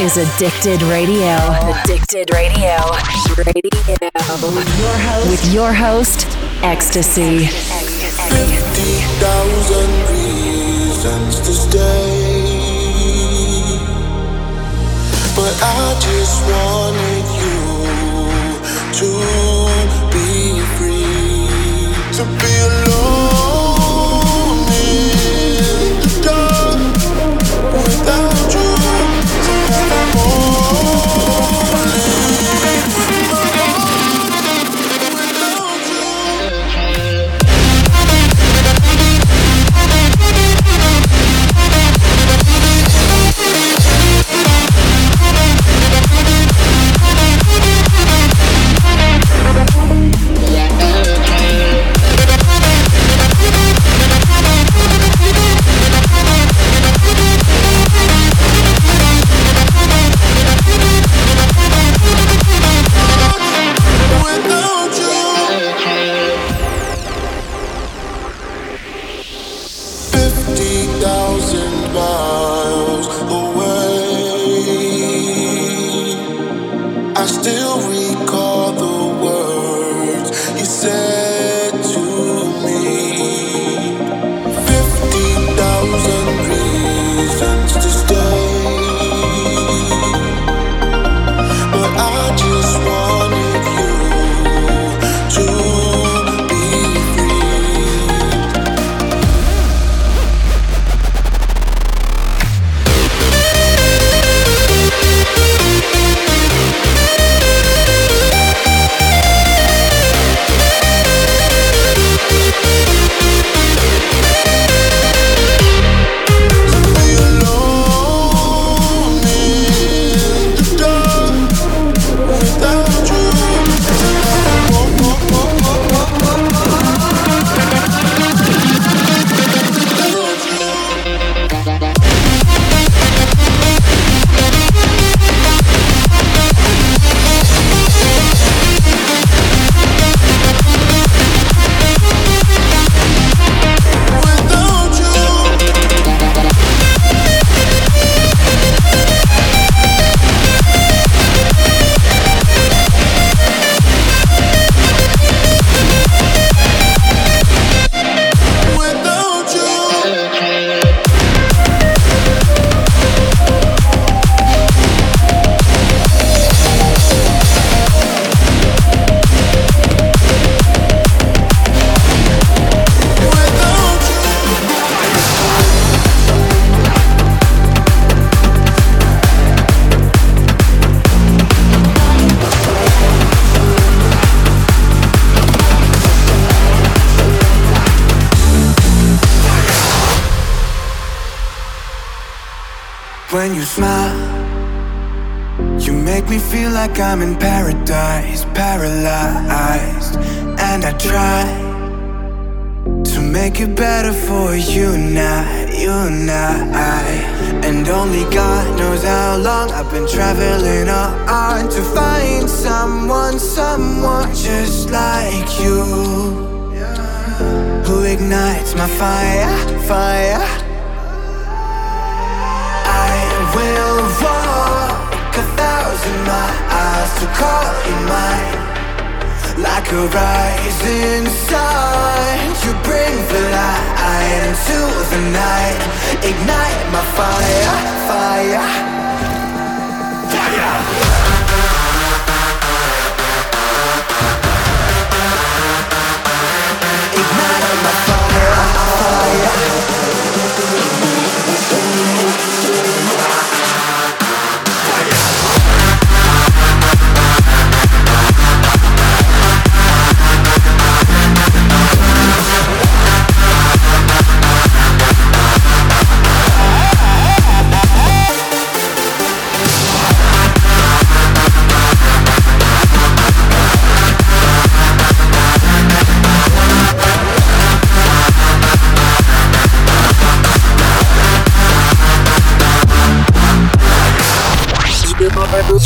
is Addicted Radio. Addicted Radio. Radio. With your host, EXTSY. Fifty thousand reasons to stay, but I just wanted you to be free, to be alone. I'm in paradise, paralyzed, and I try to make it better for you I, you and I. And only God knows how long I've been traveling on to find someone, someone just like you, who ignites my fire, fire. I will walk thousand miles to call you mine. Like a rising sun You bring the light into the night. Ignite my fire, fire. Fire!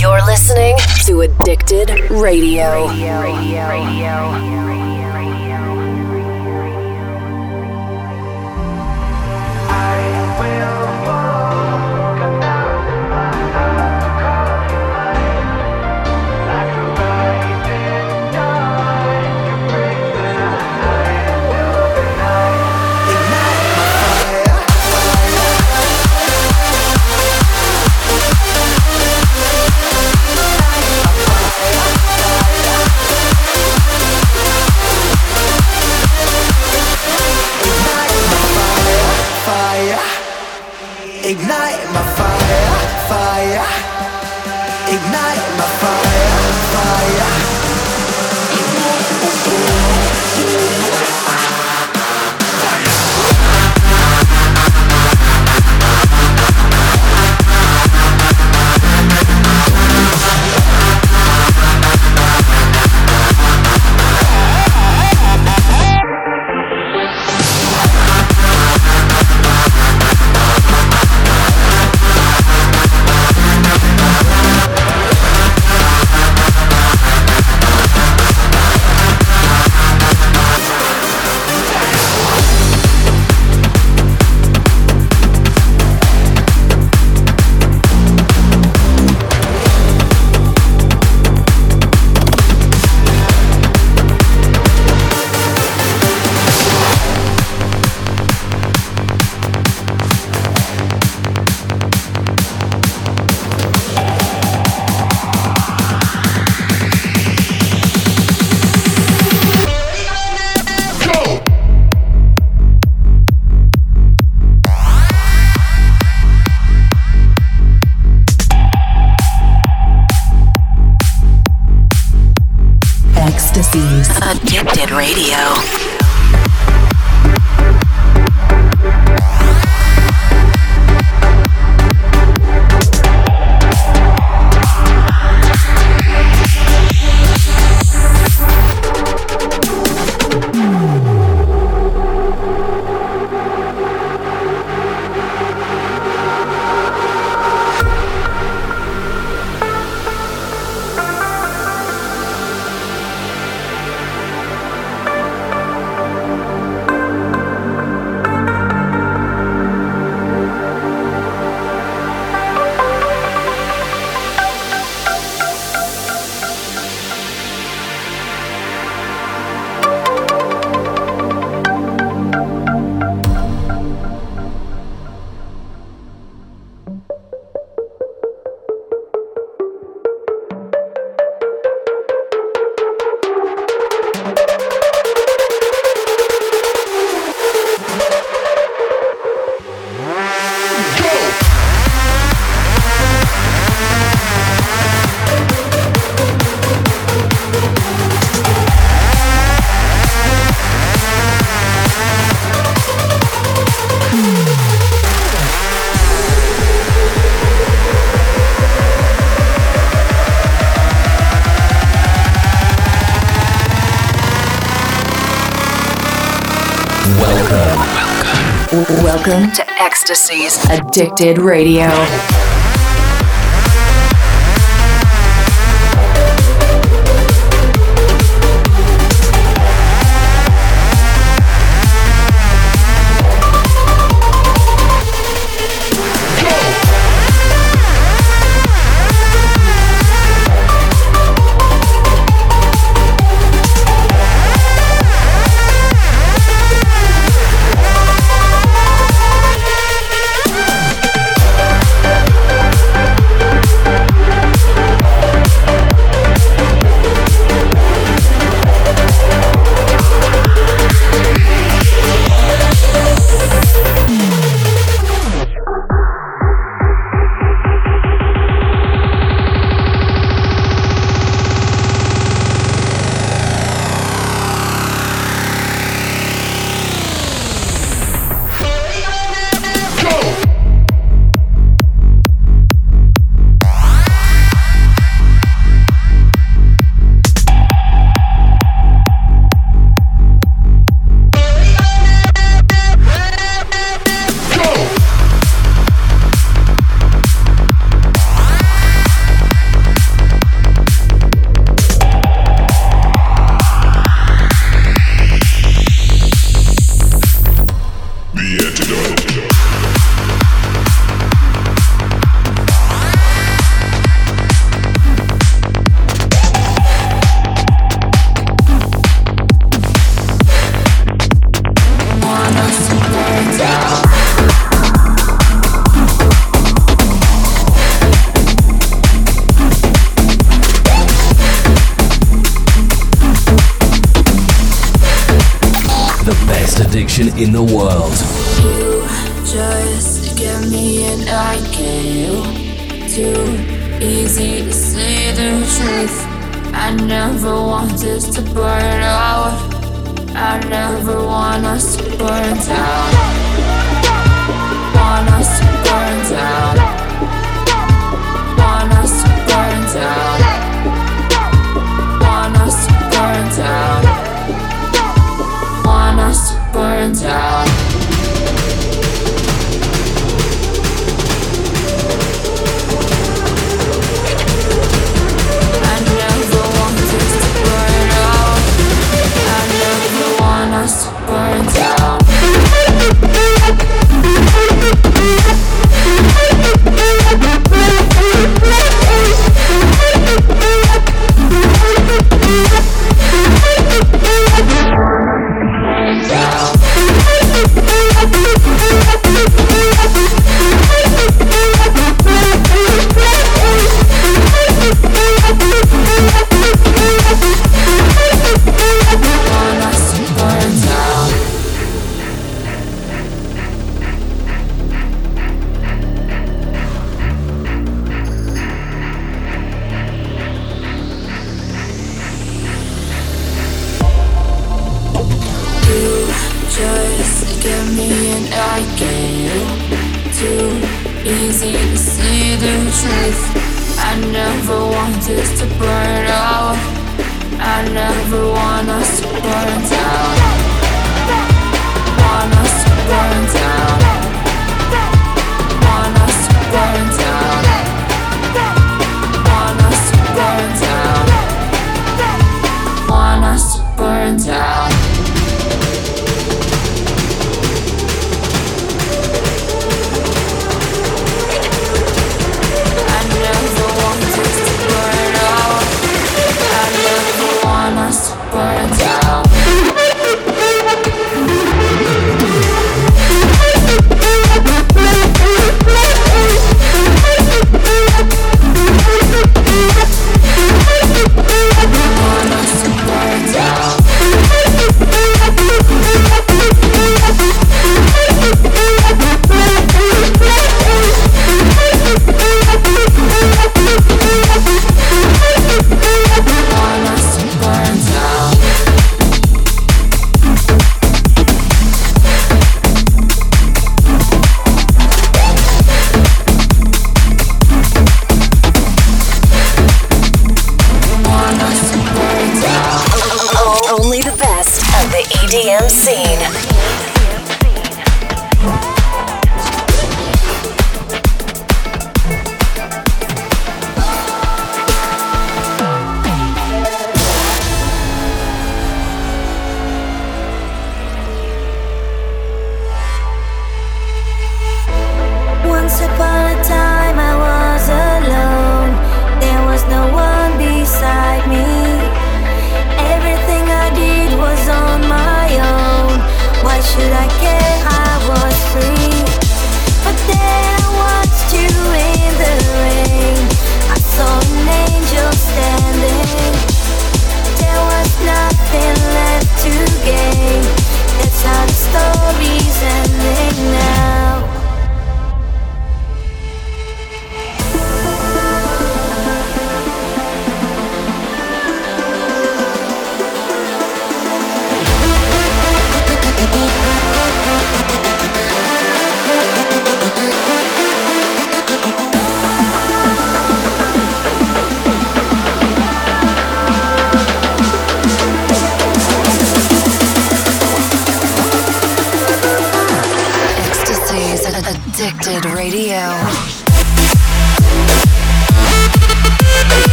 You're listening to Addicted Radio. Radio. Radio. Radio. Welcome to EXTSY's Addicted Radio.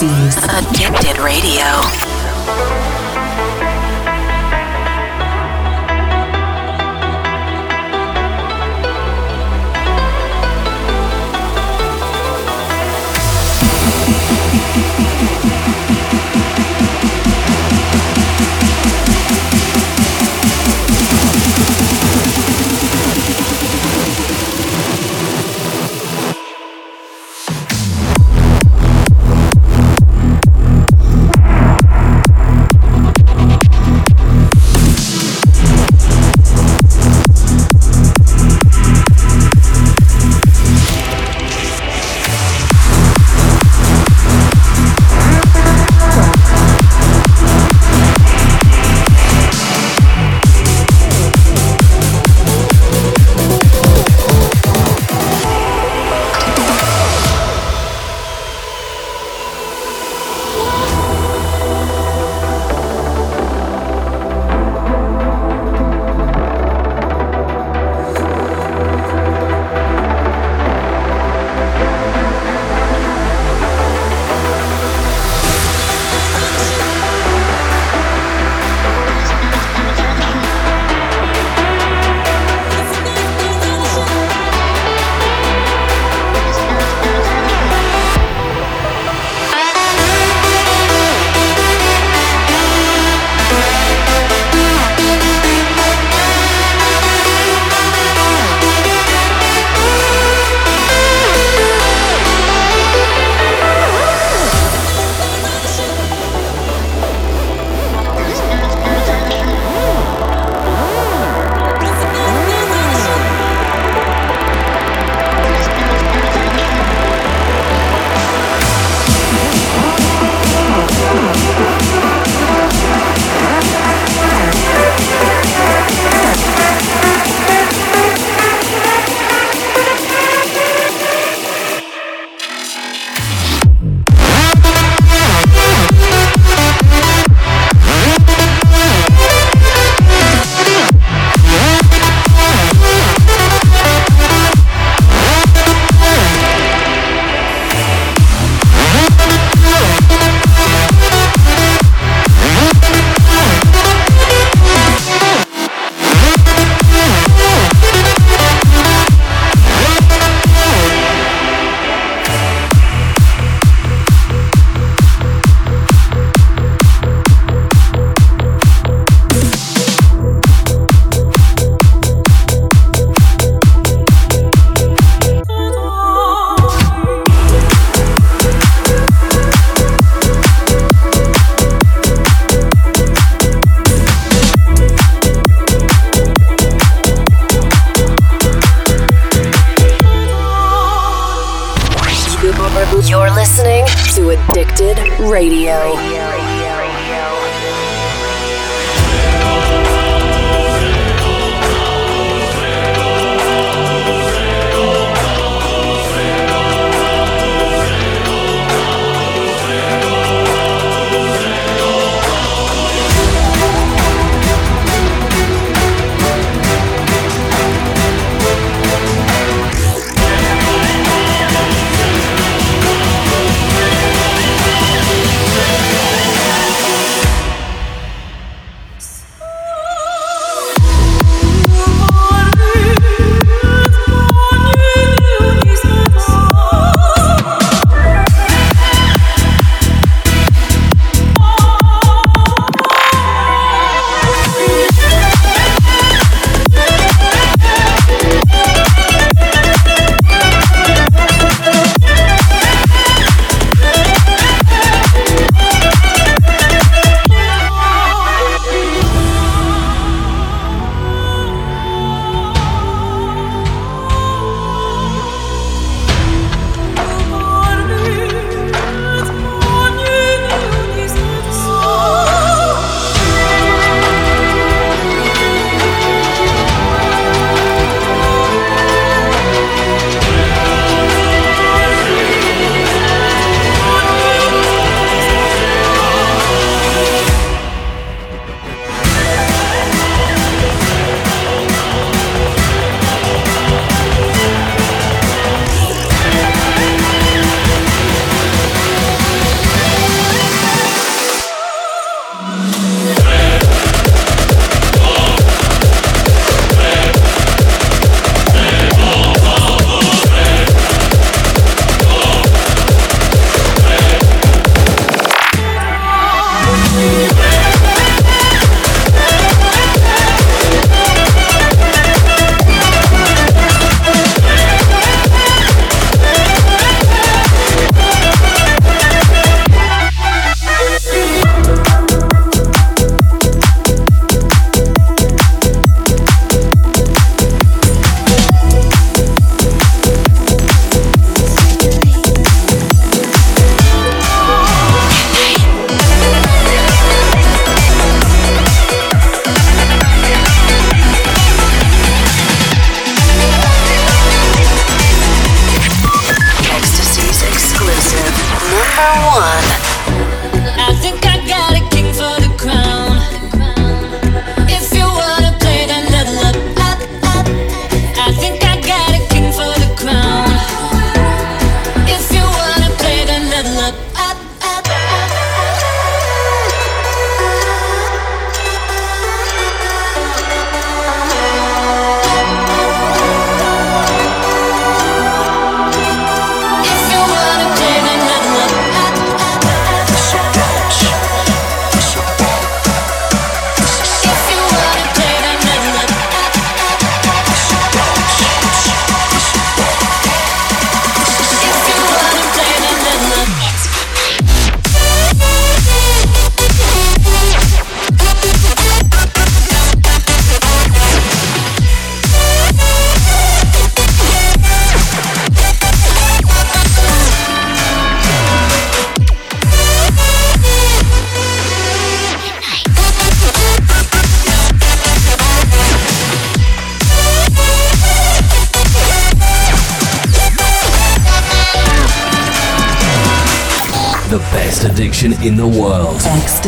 Addicted Radio.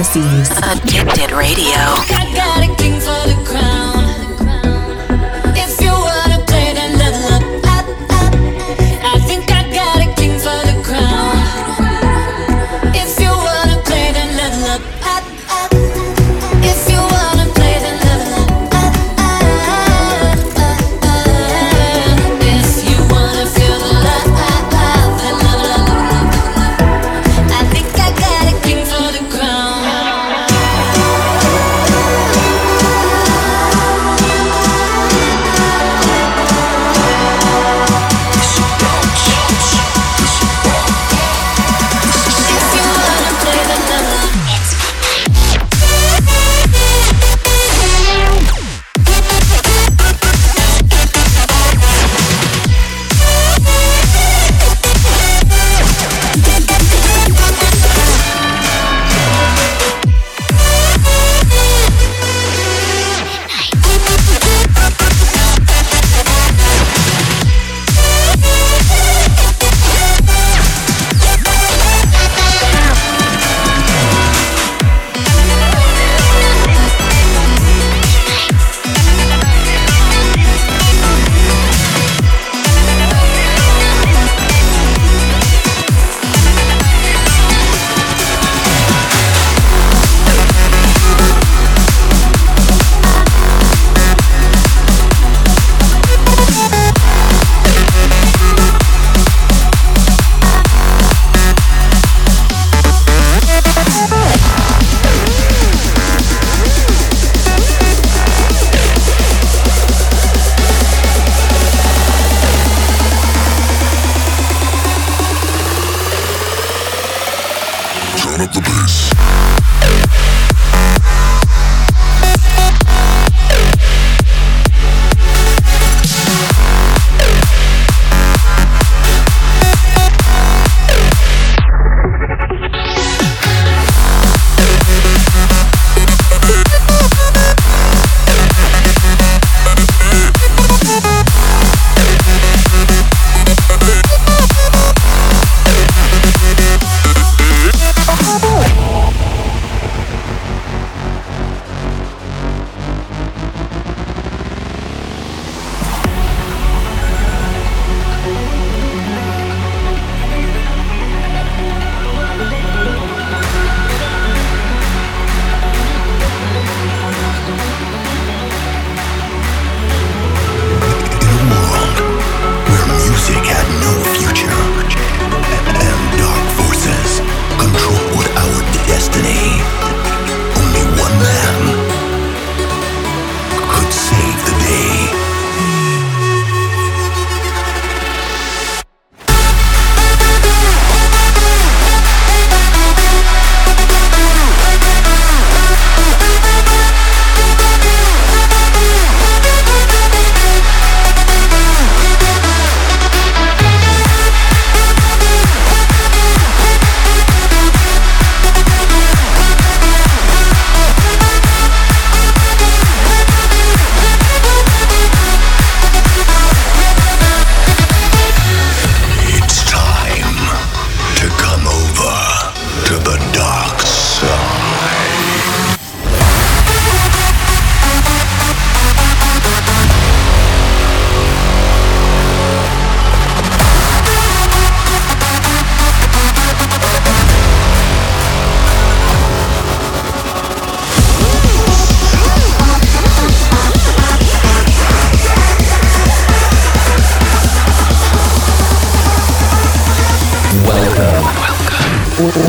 EXTSY's.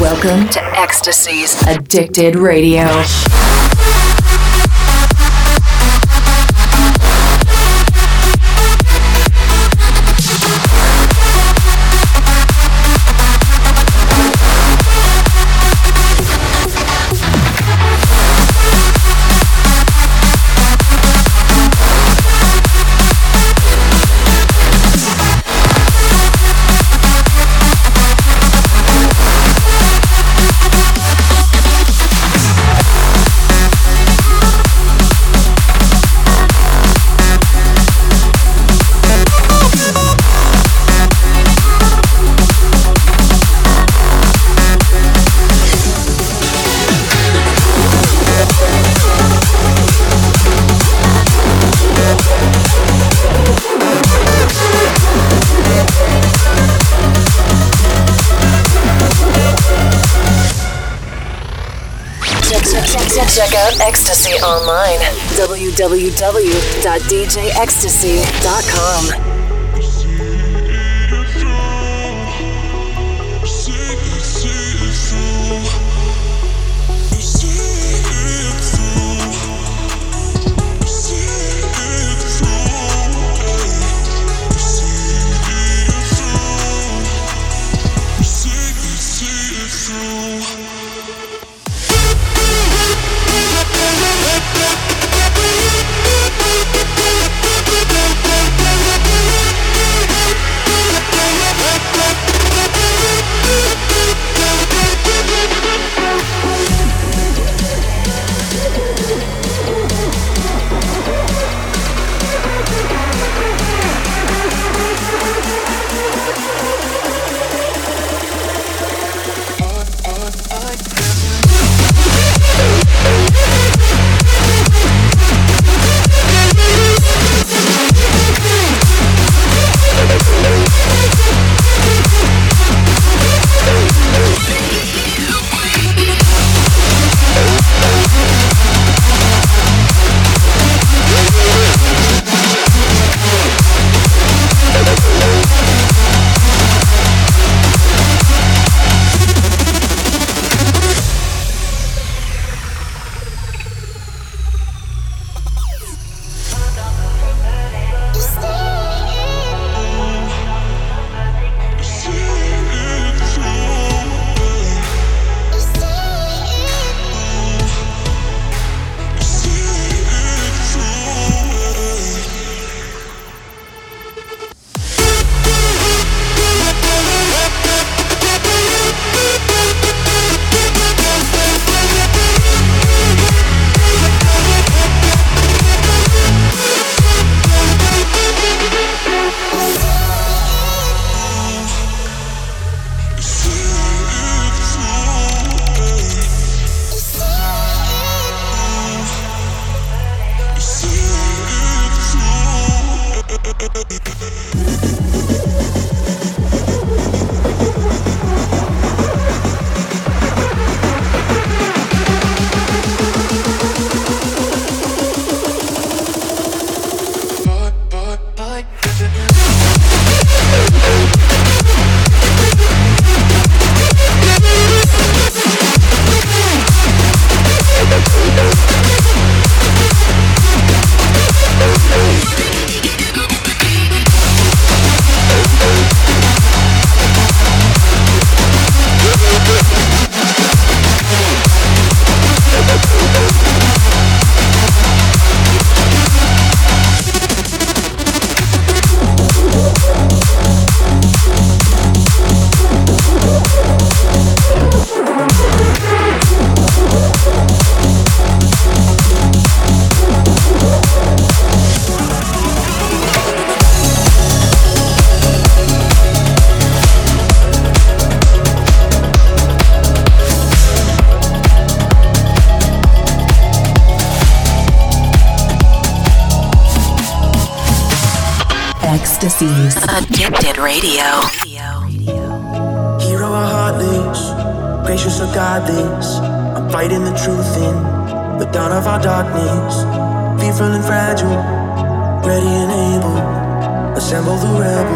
Welcome to EXTSY's Addicted Radio. Online. www.djextsy.com. godless. I'm fighting the truth in the dawn of our darkness. Fearful and fragile, ready and able. Assemble the rebels.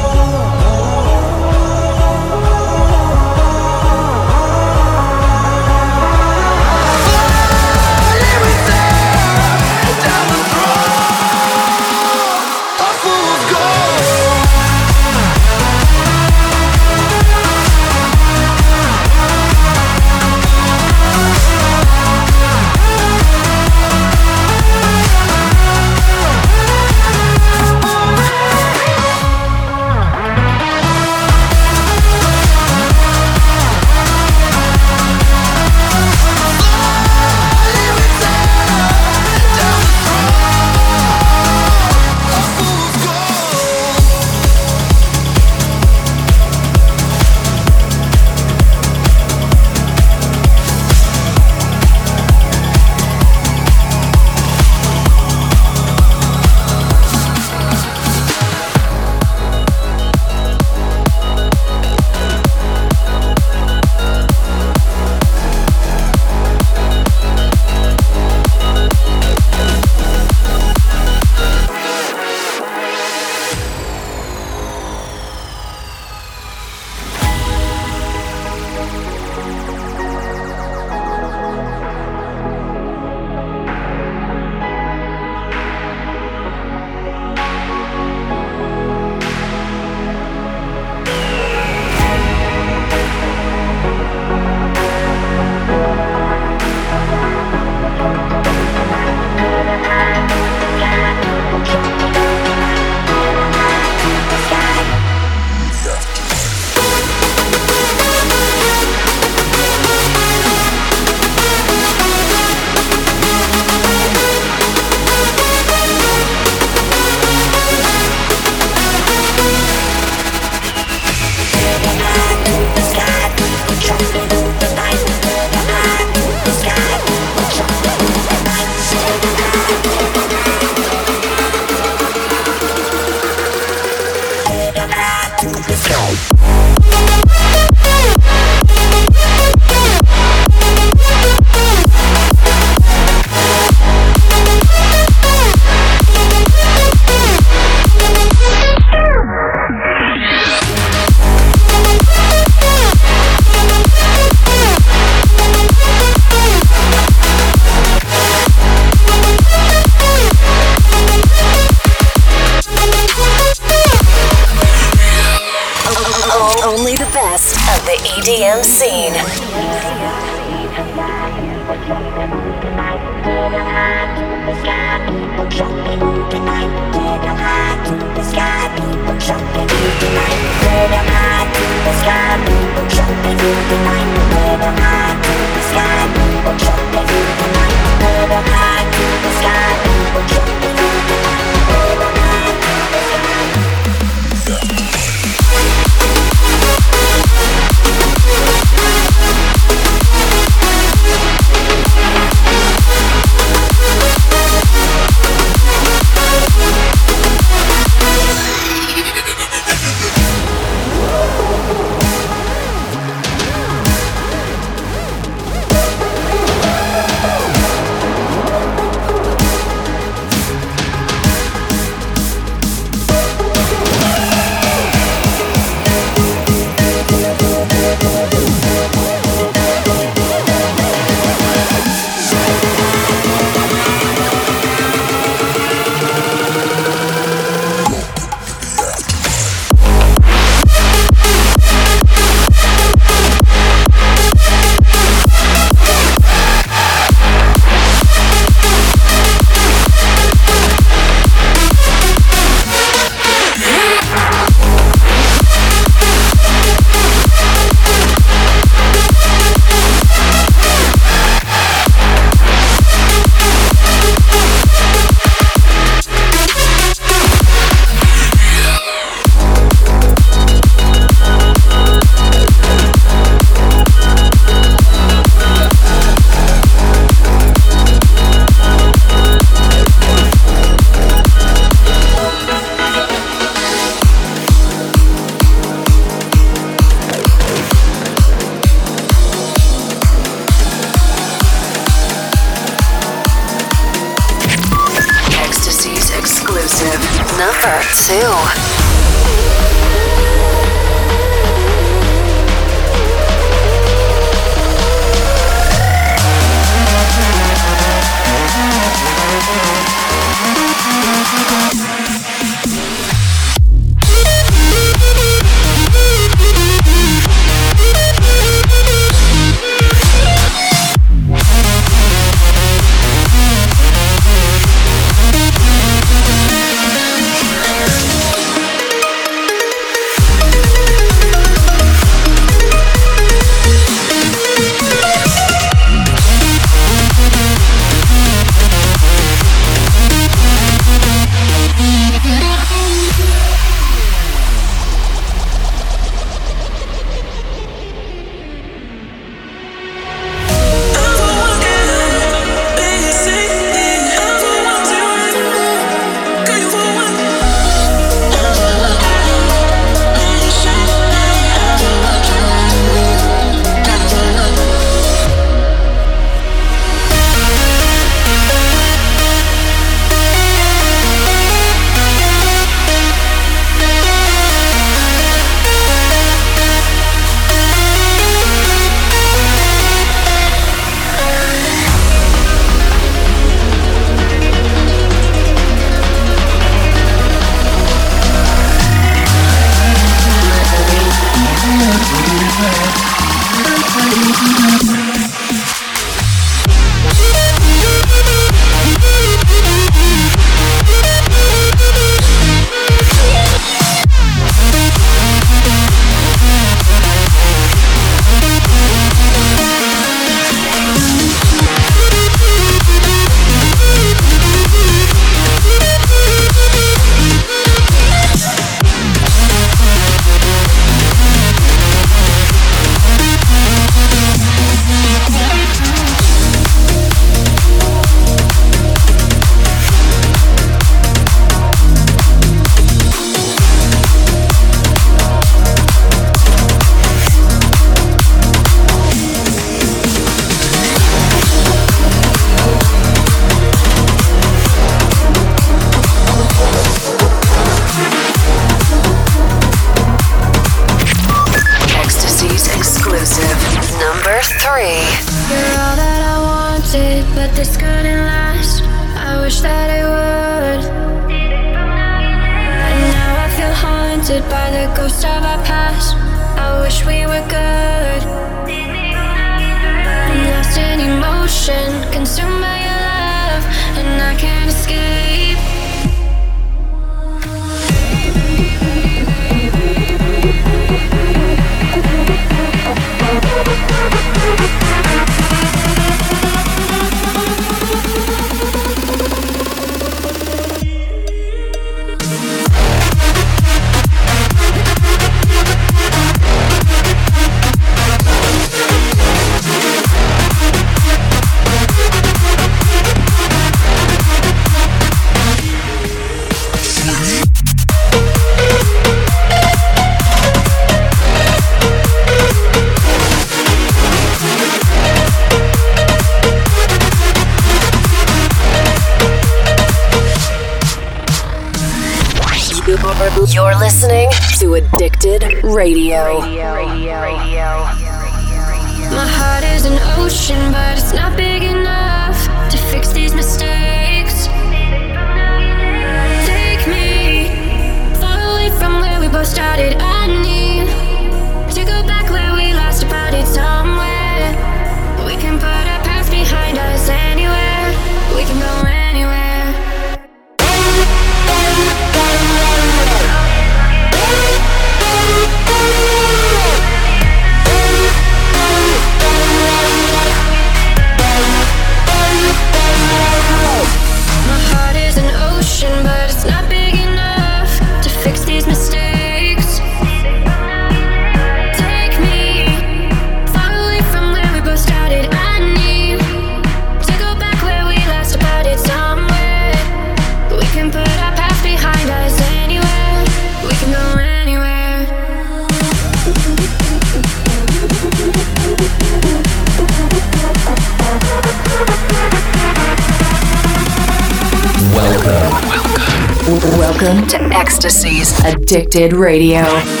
Addicted Radio.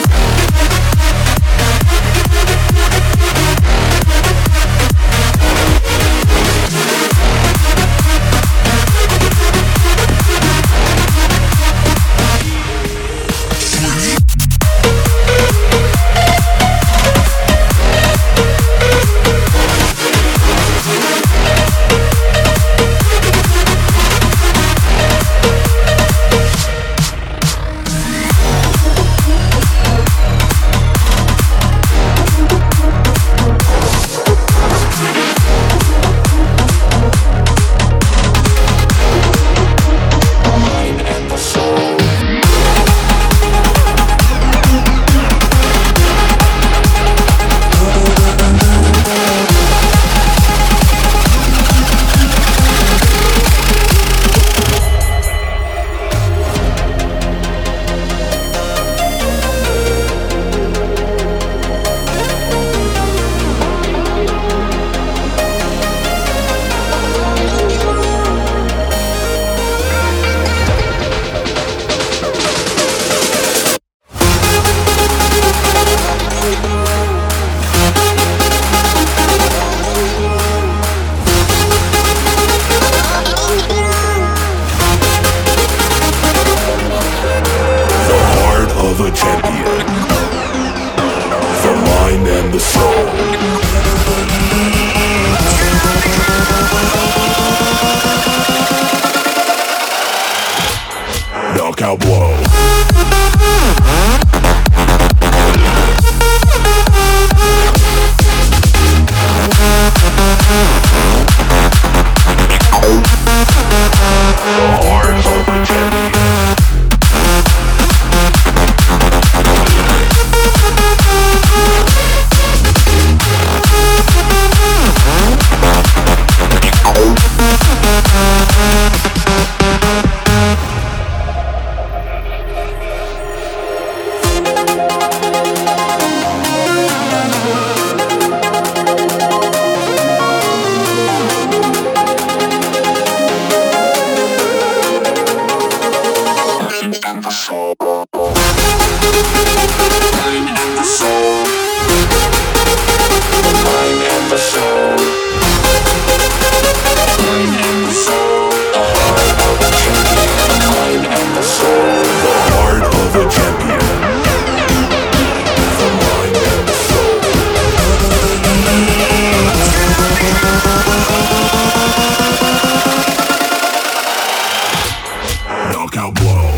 now blow.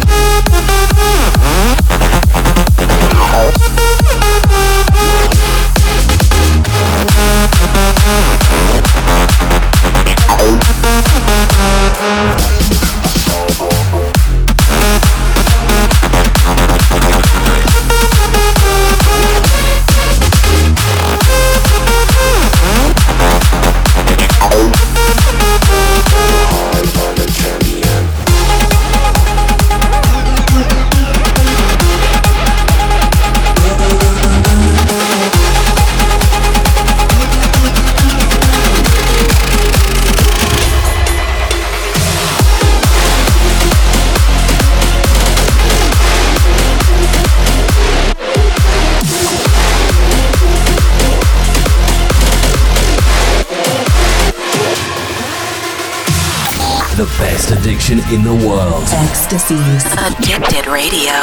in the world. EXTSY's. Addicted Radio.